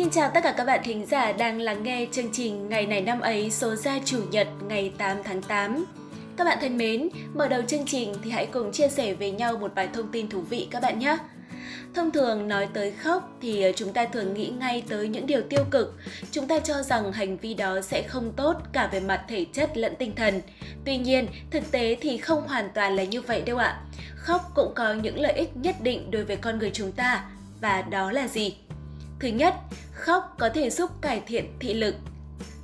Xin chào tất cả các bạn thính giả đang lắng nghe chương trình Ngày này năm ấy số ra Chủ nhật ngày 8 tháng 8. Các bạn thân mến, mở đầu chương trình thì hãy cùng chia sẻ với nhau một vài thông tin thú vị các bạn nhé. Thông thường nói tới khóc thì ờ, chúng ta thường nghĩ ngay tới những điều tiêu cực. Chúng ta cho rằng hành vi đó sẽ không tốt cả về mặt thể chất lẫn tinh thần. Tuy nhiên, thực tế thì không hoàn toàn là như vậy đâu ạ. Khóc cũng có những lợi ích nhất định đối với con người chúng ta. Và đó là gì? Thứ nhất, khóc có thể giúp cải thiện thị lực.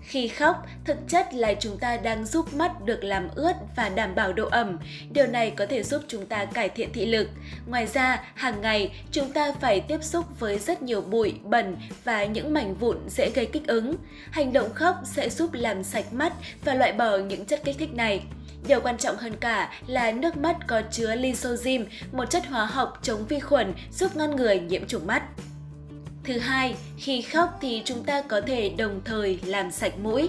Khi khóc, thực chất là chúng ta đang giúp mắt được làm ướt và đảm bảo độ ẩm. Điều này có thể giúp chúng ta cải thiện thị lực. Ngoài ra, hàng ngày chúng ta phải tiếp xúc với rất nhiều bụi, bẩn và những mảnh vụn dễ gây kích ứng. Hành động khóc sẽ giúp làm sạch mắt và loại bỏ những chất kích thích này. Điều quan trọng hơn cả là nước mắt có chứa lysozyme, một chất hóa học chống vi khuẩn giúp ngăn ngừa nhiễm trùng mắt. Thứ hai, khi khóc thì chúng ta có thể đồng thời làm sạch mũi.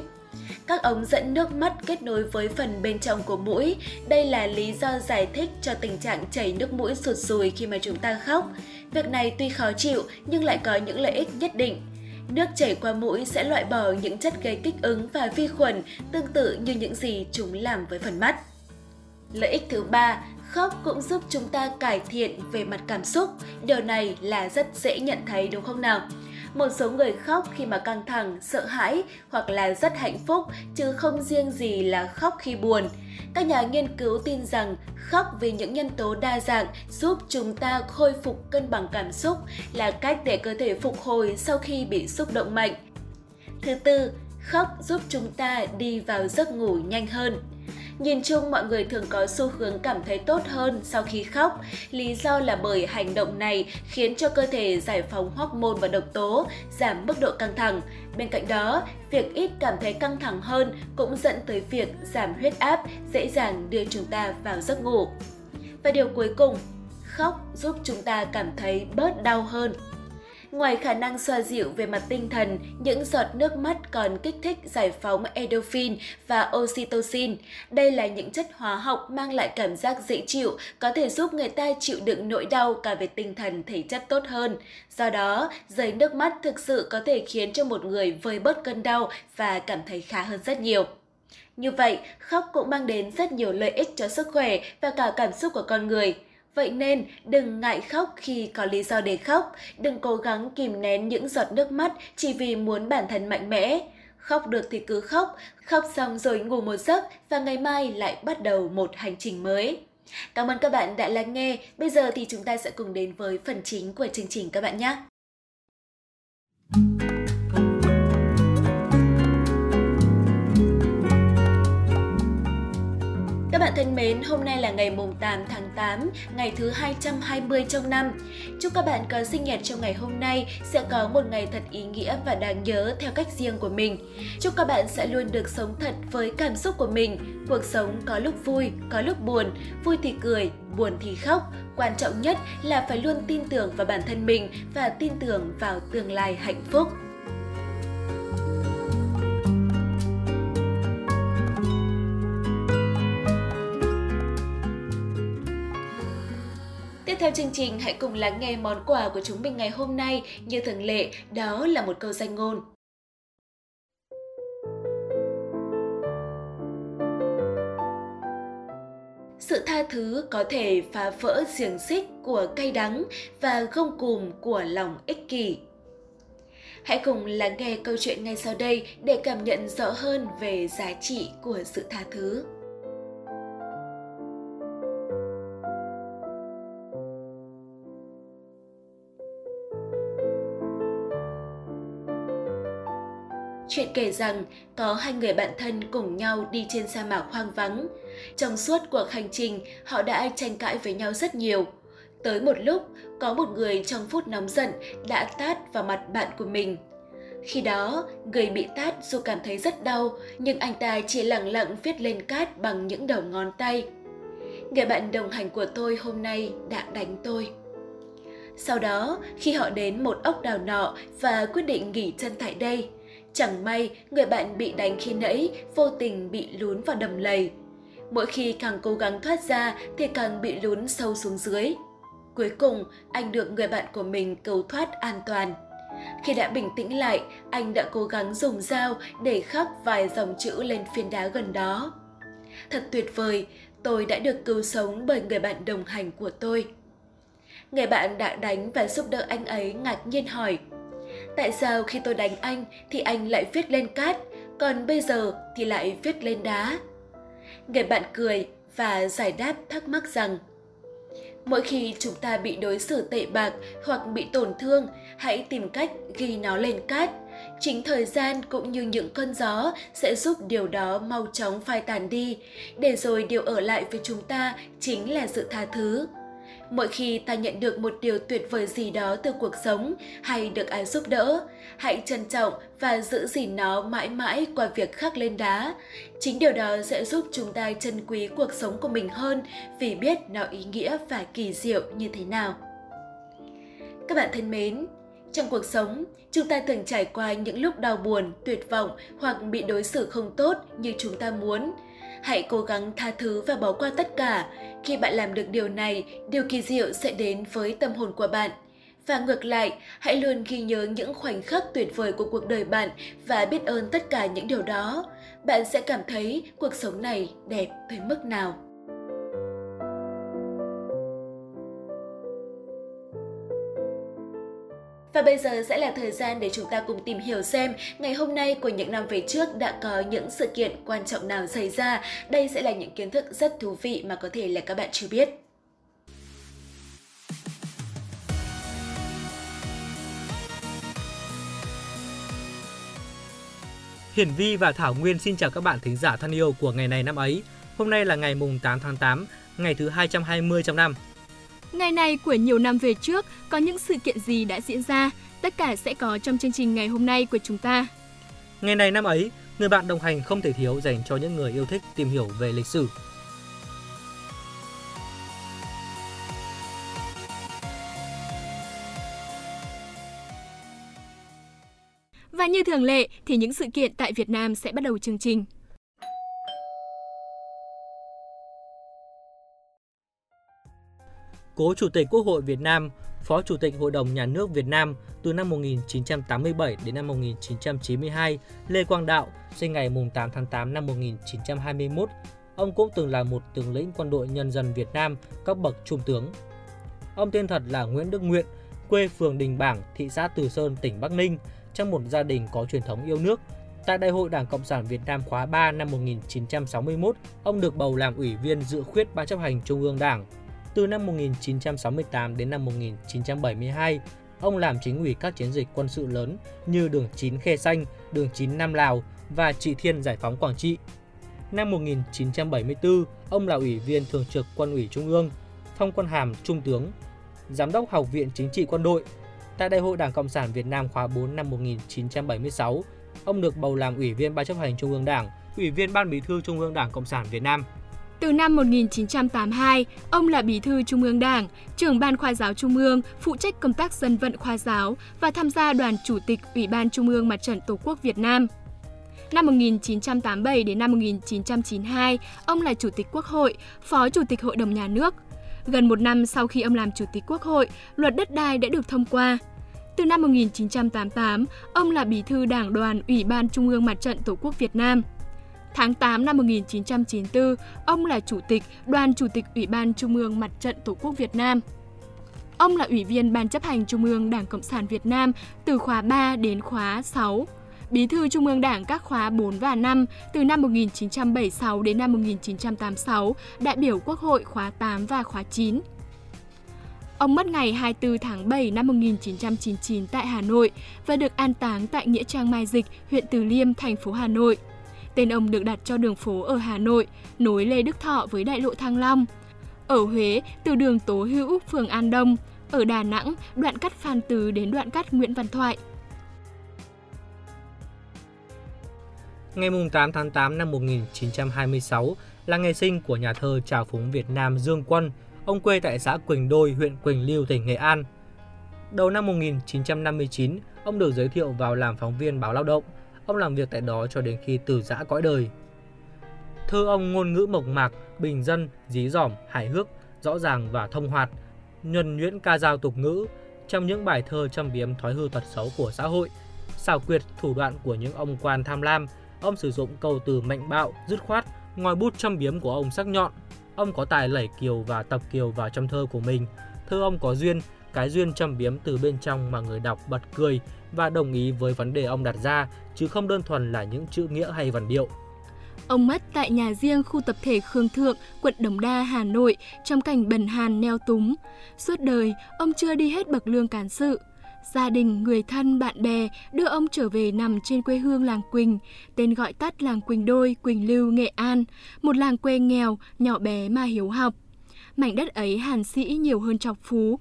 Các ống dẫn nước mắt kết nối với phần bên trong của mũi. Đây là lý do giải thích cho tình trạng chảy nước mũi sụt sùi khi mà chúng ta khóc. Việc này tuy khó chịu nhưng lại có những lợi ích nhất định. Nước chảy qua mũi sẽ loại bỏ những chất gây kích ứng và vi khuẩn tương tự như những gì chúng làm với phần mắt. Lợi ích thứ ba, khóc cũng giúp chúng ta cải thiện về mặt cảm xúc. Điều này là rất dễ nhận thấy đúng không nào? Một số người khóc khi mà căng thẳng, sợ hãi hoặc là rất hạnh phúc chứ không riêng gì là khóc khi buồn. Các nhà nghiên cứu tin rằng khóc vì những nhân tố đa dạng giúp chúng ta khôi phục cân bằng cảm xúc là cách để cơ thể phục hồi sau khi bị xúc động mạnh. Thứ tư, khóc giúp chúng ta đi vào giấc ngủ nhanh hơn. Nhìn chung mọi người thường có xu hướng cảm thấy tốt hơn sau khi khóc. Lý do là bởi hành động này khiến cho cơ thể giải phóng hormone và độc tố, giảm mức độ căng thẳng. Bên cạnh đó, việc ít cảm thấy căng thẳng hơn cũng dẫn tới việc giảm huyết áp, dễ dàng đưa chúng ta vào giấc ngủ. Và điều cuối cùng, khóc giúp chúng ta cảm thấy bớt đau hơn. Ngoài khả năng xoa dịu về mặt tinh thần, những giọt nước mắt còn kích thích giải phóng endorphin và oxytocin. Đây là những chất hóa học mang lại cảm giác dễ chịu, có thể giúp người ta chịu đựng nỗi đau cả về tinh thần thể chất tốt hơn. Do đó, giấy nước mắt thực sự có thể khiến cho một người vơi bớt cơn đau và cảm thấy khá hơn rất nhiều. Như vậy, khóc cũng mang đến rất nhiều lợi ích cho sức khỏe và cả cảm xúc của con người. Vậy nên, đừng ngại khóc khi có lý do để khóc, đừng cố gắng kìm nén những giọt nước mắt chỉ vì muốn bản thân mạnh mẽ. Khóc được thì cứ khóc, khóc xong rồi ngủ một giấc và ngày mai lại bắt đầu một hành trình mới. Cảm ơn các bạn đã lắng nghe. Bây giờ thì chúng ta sẽ cùng đến với phần chính của chương trình các bạn nhé. Bạn thân mến, hôm nay là ngày mùng 8 tháng 8, ngày thứ 220 trong năm. Chúc các bạn có sinh nhật trong ngày hôm nay sẽ có một ngày thật ý nghĩa và đáng nhớ theo cách riêng của mình. Chúc các bạn sẽ luôn được sống thật với cảm xúc của mình. Cuộc sống có lúc vui, có lúc buồn, vui thì cười, buồn thì khóc. Quan trọng nhất là phải luôn tin tưởng vào bản thân mình và tin tưởng vào tương lai hạnh phúc. Theo chương trình, hãy cùng lắng nghe món quà của chúng mình ngày hôm nay. Như thường lệ, đó là một câu danh ngôn. Sự tha thứ có thể phá vỡ xiềng xích của cay đắng và gông cùm của lòng ích kỷ. Hãy cùng lắng nghe câu chuyện ngay sau đây để cảm nhận rõ hơn về giá trị của sự tha thứ. Chuyện kể rằng có hai người bạn thân cùng nhau đi trên sa mạc hoang vắng. Trong suốt cuộc hành trình, họ đã tranh cãi với nhau rất nhiều. Tới một lúc, có một người trong phút nóng giận đã tát vào mặt bạn của mình. Khi đó, người bị tát dù cảm thấy rất đau, nhưng anh ta chỉ lặng lặng viết lên cát bằng những đầu ngón tay. Người bạn đồng hành của tôi hôm nay đã đánh tôi. Sau đó, khi họ đến một ốc đào nọ và quyết định nghỉ chân tại đây, Chẳng may, người bạn bị đánh khi nãy vô tình bị lún vào đầm lầy. Mỗi khi càng cố gắng thoát ra thì càng bị lún sâu xuống dưới. Cuối cùng, anh được người bạn của mình cứu thoát an toàn. Khi đã bình tĩnh lại, anh đã cố gắng dùng dao để khắc vài dòng chữ lên phiến đá gần đó. Thật tuyệt vời, tôi đã được cứu sống bởi người bạn đồng hành của tôi. Người bạn đã đánh và giúp đỡ anh ấy ngạc nhiên hỏi Tại sao khi tôi đánh anh thì anh lại viết lên cát, còn bây giờ thì lại viết lên đá? Người bạn cười và giải đáp thắc mắc rằng Mỗi khi chúng ta bị đối xử tệ bạc hoặc bị tổn thương, hãy tìm cách ghi nó lên cát. Chính thời gian cũng như những cơn gió sẽ giúp điều đó mau chóng phai tàn đi, để rồi điều ở lại với chúng ta chính là sự tha thứ. Mỗi khi ta nhận được một điều tuyệt vời gì đó từ cuộc sống hay được ai giúp đỡ, hãy trân trọng và giữ gìn nó mãi mãi qua việc khắc lên đá. Chính điều đó sẽ giúp chúng ta trân quý cuộc sống của mình hơn vì biết nó ý nghĩa và kỳ diệu như thế nào. Các bạn thân mến, trong cuộc sống, chúng ta thường trải qua những lúc đau buồn, tuyệt vọng hoặc bị đối xử không tốt như chúng ta muốn. Hãy cố gắng tha thứ và bỏ qua tất cả. Khi bạn làm được điều này, điều kỳ diệu sẽ đến với tâm hồn của bạn. Và ngược lại, hãy luôn ghi nhớ những khoảnh khắc tuyệt vời của cuộc đời bạn và biết ơn tất cả những điều đó. Bạn sẽ cảm thấy cuộc sống này đẹp tới mức nào. Và bây giờ sẽ là thời gian để chúng ta cùng tìm hiểu xem ngày hôm nay của những năm về trước đã có những sự kiện quan trọng nào xảy ra. Đây sẽ là những kiến thức rất thú vị mà có thể là các bạn chưa biết. Hiển Vi và Thảo Nguyên xin chào các bạn thính giả thân yêu của ngày này năm ấy. Hôm nay là ngày mùng 8 tháng 8, ngày thứ 220 trong năm. Ngày này của nhiều năm về trước có những sự kiện gì đã diễn ra, tất cả sẽ có trong chương trình ngày hôm nay của chúng ta. Ngày này năm ấy, người bạn đồng hành không thể thiếu dành cho những người yêu thích tìm hiểu về lịch sử. Và như thường lệ thì những sự kiện tại Việt Nam sẽ bắt đầu chương trình. Cố Chủ tịch Quốc hội Việt Nam, Phó Chủ tịch Hội đồng Nhà nước Việt Nam từ năm 1987 đến năm 1992, Lê Quang Đạo, sinh ngày 8 tháng 8 năm 1921. Ông cũng từng là một tướng lĩnh quân đội nhân dân Việt Nam, các bậc trung tướng. Ông tên thật là Nguyễn Đức Nguyện, quê phường Đình Bảng, thị xã Từ Sơn, tỉnh Bắc Ninh, trong một gia đình có truyền thống yêu nước. Tại Đại hội Đảng Cộng sản Việt Nam khóa 3 năm 1961, ông được bầu làm ủy viên dự khuyết Ban chấp hành Trung ương Đảng từ năm 1968 đến năm 1972, ông làm chính ủy các chiến dịch quân sự lớn như đường 9 Khe Xanh, đường 9 Nam Lào và Trị Thiên giải phóng Quảng Trị. Năm 1974, ông là ủy viên thường trực Quân ủy Trung ương, phong quân hàm Trung tướng, Giám đốc Học viện Chính trị Quân đội. Tại Đại hội Đảng Cộng sản Việt Nam khóa 4 năm 1976, ông được bầu làm Ủy viên Ban chấp hành Trung ương Đảng, Ủy viên Ban Bí thư Trung ương Đảng Cộng sản Việt Nam. Từ năm 1982, ông là Bí thư Trung ương Đảng, trưởng Ban Khoa giáo Trung ương, phụ trách công tác dân vận khoa giáo và tham gia đoàn Chủ tịch Ủy ban Trung ương Mặt trận Tổ quốc Việt Nam. Năm 1987 đến năm 1992, ông là Chủ tịch Quốc hội, Phó Chủ tịch Hội đồng Nhà nước. Gần một năm sau khi ông làm Chủ tịch Quốc hội, luật đất đai đã được thông qua. Từ năm 1988, ông là Bí thư Đảng đoàn Ủy ban Trung ương Mặt trận Tổ quốc Việt Nam. Tháng 8 năm 1994, ông là Chủ tịch Đoàn Chủ tịch Ủy ban Trung ương Mặt trận Tổ quốc Việt Nam. Ông là Ủy viên Ban chấp hành Trung ương Đảng Cộng sản Việt Nam từ khóa 3 đến khóa 6, Bí thư Trung ương Đảng các khóa 4 và 5 từ năm 1976 đến năm 1986, đại biểu Quốc hội khóa 8 và khóa 9. Ông mất ngày 24 tháng 7 năm 1999 tại Hà Nội và được an táng tại Nghĩa Trang Mai Dịch, huyện Từ Liêm, thành phố Hà Nội. Tên ông được đặt cho đường phố ở Hà Nội, nối Lê Đức Thọ với đại lộ Thăng Long. Ở Huế, từ đường Tố Hữu, phường An Đông. Ở Đà Nẵng, đoạn cắt Phan Từ đến đoạn cắt Nguyễn Văn Thoại. Ngày 8 tháng 8 năm 1926 là ngày sinh của nhà thơ trào phúng Việt Nam Dương Quân. Ông quê tại xã Quỳnh Đôi, huyện Quỳnh Lưu, tỉnh Nghệ An. Đầu năm 1959, ông được giới thiệu vào làm phóng viên báo Lao động – Ông làm việc tại đó cho đến khi từ giã cõi đời. Thơ ông ngôn ngữ mộc mạc, bình dân, dí dỏm, hài hước, rõ ràng và thông hoạt, nhuần nhuyễn ca dao tục ngữ, trong những bài thơ châm biếm thói hư tật xấu của xã hội. Xảo quyệt thủ đoạn của những ông quan tham lam, ông sử dụng câu từ mạnh bạo, dứt khoát, ngòi bút châm biếm của ông sắc nhọn. Ông có tài lẩy kiều và tập kiều vào trong thơ của mình. Thơ ông có duyên, cái duyên châm biếm từ bên trong mà người đọc bật cười và đồng ý với vấn đề ông đặt ra, chứ không đơn thuần là những chữ nghĩa hay vần điệu. Ông mất tại nhà riêng khu tập thể Khương Thượng, quận Đồng Đa, Hà Nội trong cảnh bần hàn neo túng. Suốt đời, ông chưa đi hết bậc lương cán sự. Gia đình, người thân, bạn bè đưa ông trở về nằm trên quê hương làng Quỳnh, tên gọi tắt làng Quỳnh Đôi, Quỳnh Lưu, Nghệ An, một làng quê nghèo, nhỏ bé mà hiếu học. Mảnh đất ấy hàn sĩ nhiều hơn trọc phú,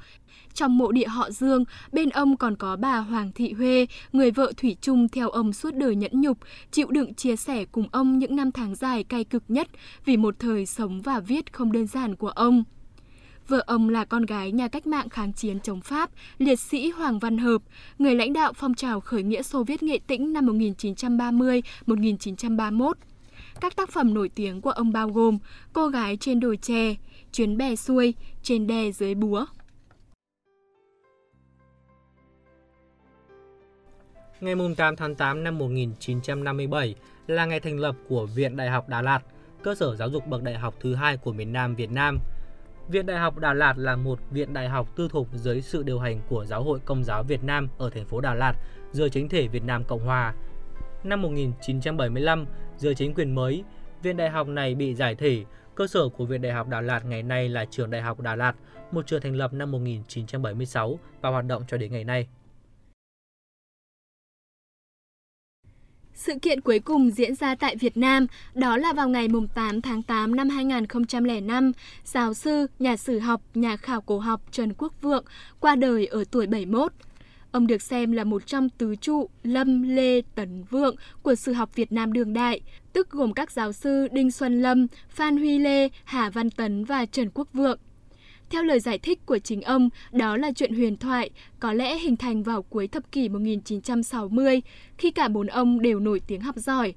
trong mộ địa họ Dương, bên ông còn có bà Hoàng Thị Huê, người vợ thủy chung theo ông suốt đời nhẫn nhục, chịu đựng chia sẻ cùng ông những năm tháng dài cay cực nhất vì một thời sống và viết không đơn giản của ông. Vợ ông là con gái nhà cách mạng kháng chiến chống Pháp, liệt sĩ Hoàng Văn Hợp, người lãnh đạo phong trào khởi nghĩa Xô Viết Nghệ Tĩnh năm 1930-1931. Các tác phẩm nổi tiếng của ông bao gồm Cô gái trên đồi tre, Chuyến bè xuôi, Trên đè dưới búa. Ngày 8 tháng 8 năm 1957 là ngày thành lập của Viện Đại học Đà Lạt, cơ sở giáo dục bậc đại học thứ hai của miền Nam Việt Nam. Viện Đại học Đà Lạt là một viện đại học tư thục dưới sự điều hành của Giáo hội Công giáo Việt Nam ở thành phố Đà Lạt dưới chính thể Việt Nam Cộng Hòa. Năm 1975, dưới chính quyền mới, viện đại học này bị giải thể. Cơ sở của Viện Đại học Đà Lạt ngày nay là Trường Đại học Đà Lạt, một trường thành lập năm 1976 và hoạt động cho đến ngày nay. Sự kiện cuối cùng diễn ra tại Việt Nam đó là vào ngày 8 tháng 8 năm 2005, giáo sư, nhà sử học, nhà khảo cổ học Trần Quốc Vượng qua đời ở tuổi 71. Ông được xem là một trong tứ trụ Lâm Lê Tấn Vượng của sử học Việt Nam đương đại, tức gồm các giáo sư Đinh Xuân Lâm, Phan Huy Lê, Hà Văn Tấn và Trần Quốc Vượng. Theo lời giải thích của chính ông, đó là chuyện huyền thoại, có lẽ hình thành vào cuối thập kỷ 1960, khi cả bốn ông đều nổi tiếng học giỏi.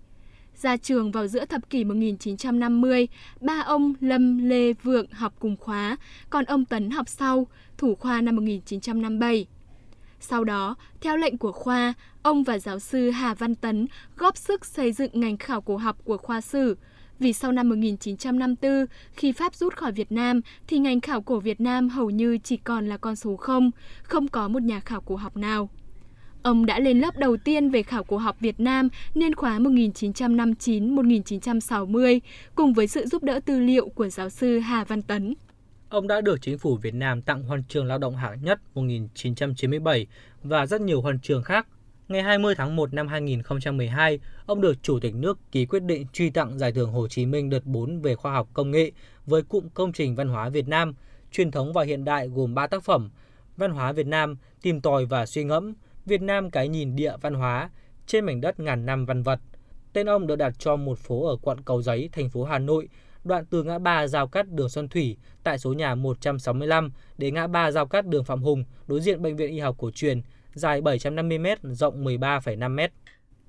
Ra trường vào giữa thập kỷ 1950, ba ông Lâm, Lê, Vượng học cùng khóa, còn ông Tấn học sau, thủ khoa năm 1957. Sau đó, theo lệnh của khoa, ông và giáo sư Hà Văn Tấn góp sức xây dựng ngành khảo cổ học của khoa sử, vì sau năm 1954, khi Pháp rút khỏi Việt Nam, thì ngành khảo cổ Việt Nam hầu như chỉ còn là con số 0, không có một nhà khảo cổ học nào. Ông đã lên lớp đầu tiên về khảo cổ học Việt Nam niên khóa 1959-1960, cùng với sự giúp đỡ tư liệu của giáo sư Hà Văn Tấn. Ông đã được chính phủ Việt Nam tặng huân chương lao động hạng nhất 1997 và rất nhiều huân chương khác Ngày 20 tháng 1 năm 2012, ông được Chủ tịch nước ký quyết định truy tặng Giải thưởng Hồ Chí Minh đợt 4 về khoa học công nghệ với cụm công trình văn hóa Việt Nam, truyền thống và hiện đại gồm 3 tác phẩm: Văn hóa Việt Nam, Tìm tòi và suy ngẫm, Việt Nam cái nhìn địa văn hóa, trên mảnh đất ngàn năm văn vật. Tên ông được đặt cho một phố ở quận Cầu Giấy, thành phố Hà Nội, đoạn từ ngã ba giao cắt đường Xuân Thủy tại số nhà 165 đến ngã ba giao cắt đường Phạm Hùng đối diện Bệnh viện Y học cổ truyền dài 750m, rộng 13,5m.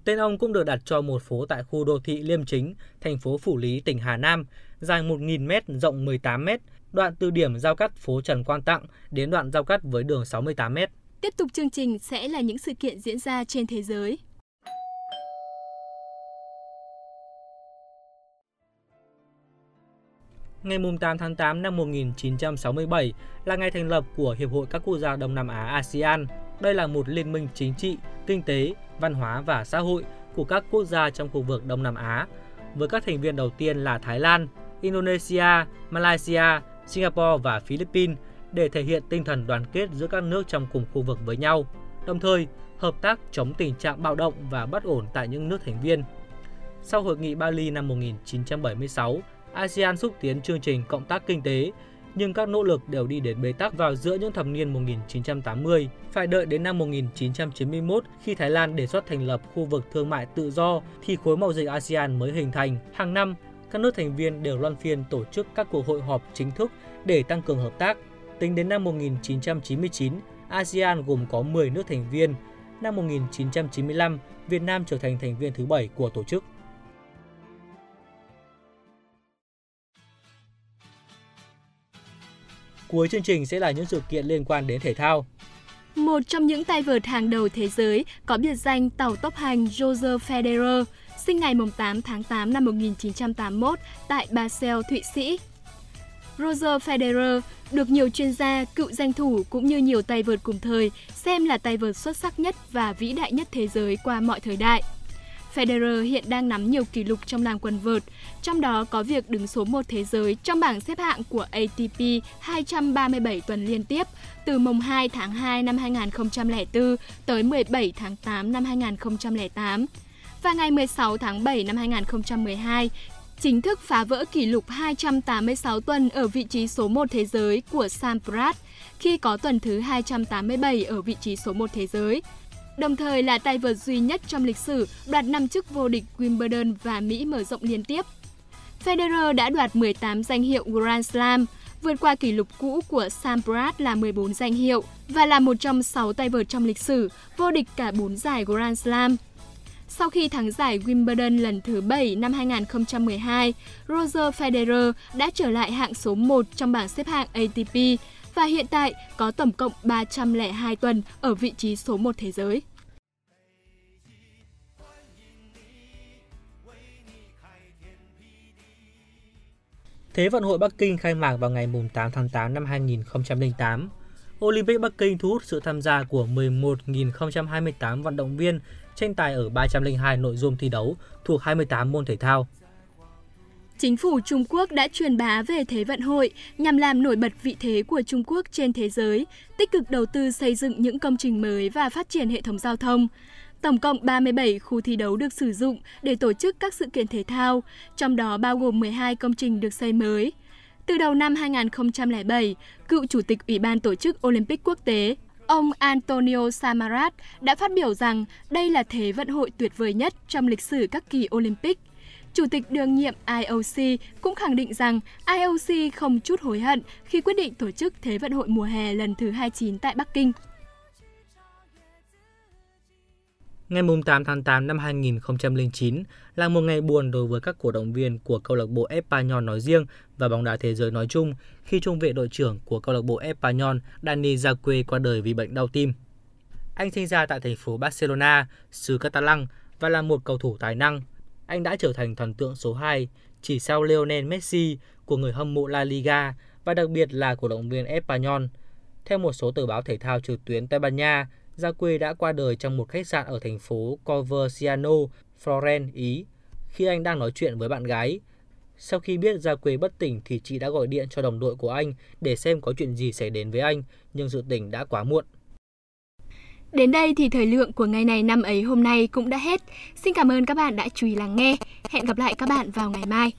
Tên ông cũng được đặt cho một phố tại khu đô thị Liêm Chính, thành phố Phủ Lý, tỉnh Hà Nam, dài 1.000m, rộng 18m, đoạn từ điểm giao cắt phố Trần Quang Tặng đến đoạn giao cắt với đường 68m. Tiếp tục chương trình sẽ là những sự kiện diễn ra trên thế giới. Ngày 8 tháng 8 năm 1967 là ngày thành lập của Hiệp hội các quốc gia Đông Nam Á ASEAN. Đây là một liên minh chính trị, kinh tế, văn hóa và xã hội của các quốc gia trong khu vực Đông Nam Á, với các thành viên đầu tiên là Thái Lan, Indonesia, Malaysia, Singapore và Philippines để thể hiện tinh thần đoàn kết giữa các nước trong cùng khu vực với nhau, đồng thời hợp tác chống tình trạng bạo động và bất ổn tại những nước thành viên. Sau hội nghị Bali năm 1976, ASEAN xúc tiến chương trình cộng tác kinh tế, nhưng các nỗ lực đều đi đến bế tắc vào giữa những thập niên 1980. Phải đợi đến năm 1991 khi Thái Lan đề xuất thành lập khu vực thương mại tự do thì khối mậu dịch ASEAN mới hình thành. Hàng năm, các nước thành viên đều loan phiên tổ chức các cuộc hội họp chính thức để tăng cường hợp tác. Tính đến năm 1999, ASEAN gồm có 10 nước thành viên. Năm 1995, Việt Nam trở thành thành viên thứ 7 của tổ chức. Cuối chương trình sẽ là những sự kiện liên quan đến thể thao. Một trong những tay vợt hàng đầu thế giới có biệt danh tàu tốc hành Roger Federer, sinh ngày 8 tháng 8 năm 1981 tại Basel, Thụy Sĩ. Roger Federer được nhiều chuyên gia, cựu danh thủ cũng như nhiều tay vợt cùng thời xem là tay vợt xuất sắc nhất và vĩ đại nhất thế giới qua mọi thời đại. Federer hiện đang nắm nhiều kỷ lục trong làng quần vợt, trong đó có việc đứng số 1 thế giới trong bảng xếp hạng của ATP 237 tuần liên tiếp từ mùng 2 tháng 2 năm 2004 tới 17 tháng 8 năm 2008 và ngày 16 tháng 7 năm 2012 chính thức phá vỡ kỷ lục 286 tuần ở vị trí số 1 thế giới của Sampras khi có tuần thứ 287 ở vị trí số 1 thế giới đồng thời là tay vợt duy nhất trong lịch sử đoạt 5 chức vô địch Wimbledon và Mỹ mở rộng liên tiếp. Federer đã đoạt 18 danh hiệu Grand Slam, vượt qua kỷ lục cũ của Sampras là 14 danh hiệu và là một trong 6 tay vợt trong lịch sử vô địch cả 4 giải Grand Slam. Sau khi thắng giải Wimbledon lần thứ 7 năm 2012, Roger Federer đã trở lại hạng số 1 trong bảng xếp hạng ATP và hiện tại có tổng cộng 302 tuần ở vị trí số 1 thế giới. Thế vận hội Bắc Kinh khai mạc vào ngày 8 tháng 8 năm 2008. Olympic Bắc Kinh thu hút sự tham gia của 11.028 vận động viên tranh tài ở 302 nội dung thi đấu thuộc 28 môn thể thao. Chính phủ Trung Quốc đã truyền bá về Thế vận hội nhằm làm nổi bật vị thế của Trung Quốc trên thế giới, tích cực đầu tư xây dựng những công trình mới và phát triển hệ thống giao thông. Tổng cộng 37 khu thi đấu được sử dụng để tổ chức các sự kiện thể thao, trong đó bao gồm 12 công trình được xây mới. Từ đầu năm 2007, cựu chủ tịch Ủy ban tổ chức Olympic quốc tế, ông Antonio Samaras đã phát biểu rằng đây là thế vận hội tuyệt vời nhất trong lịch sử các kỳ Olympic – Chủ tịch đương nhiệm IOC cũng khẳng định rằng IOC không chút hối hận khi quyết định tổ chức Thế vận hội mùa hè lần thứ 29 tại Bắc Kinh. Ngày 8 tháng 8 năm 2009 là một ngày buồn đối với các cổ động viên của câu lạc bộ Espanyol nói riêng và bóng đá thế giới nói chung khi trung vệ đội trưởng của câu lạc bộ Espanyol Dani Jaque qua đời vì bệnh đau tim. Anh sinh ra tại thành phố Barcelona, xứ Catalan và là một cầu thủ tài năng, anh đã trở thành thần tượng số 2 chỉ sau Lionel Messi của người hâm mộ La Liga và đặc biệt là cổ động viên Espanyol. Theo một số tờ báo thể thao trực tuyến Tây Ban Nha, Gia Quê đã qua đời trong một khách sạn ở thành phố Coverciano, Florence, Ý, khi anh đang nói chuyện với bạn gái. Sau khi biết Gia Quê bất tỉnh thì chị đã gọi điện cho đồng đội của anh để xem có chuyện gì xảy đến với anh, nhưng dự tỉnh đã quá muộn. Đến đây thì thời lượng của ngày này năm ấy hôm nay cũng đã hết. Xin cảm ơn các bạn đã chú ý lắng nghe. Hẹn gặp lại các bạn vào ngày mai.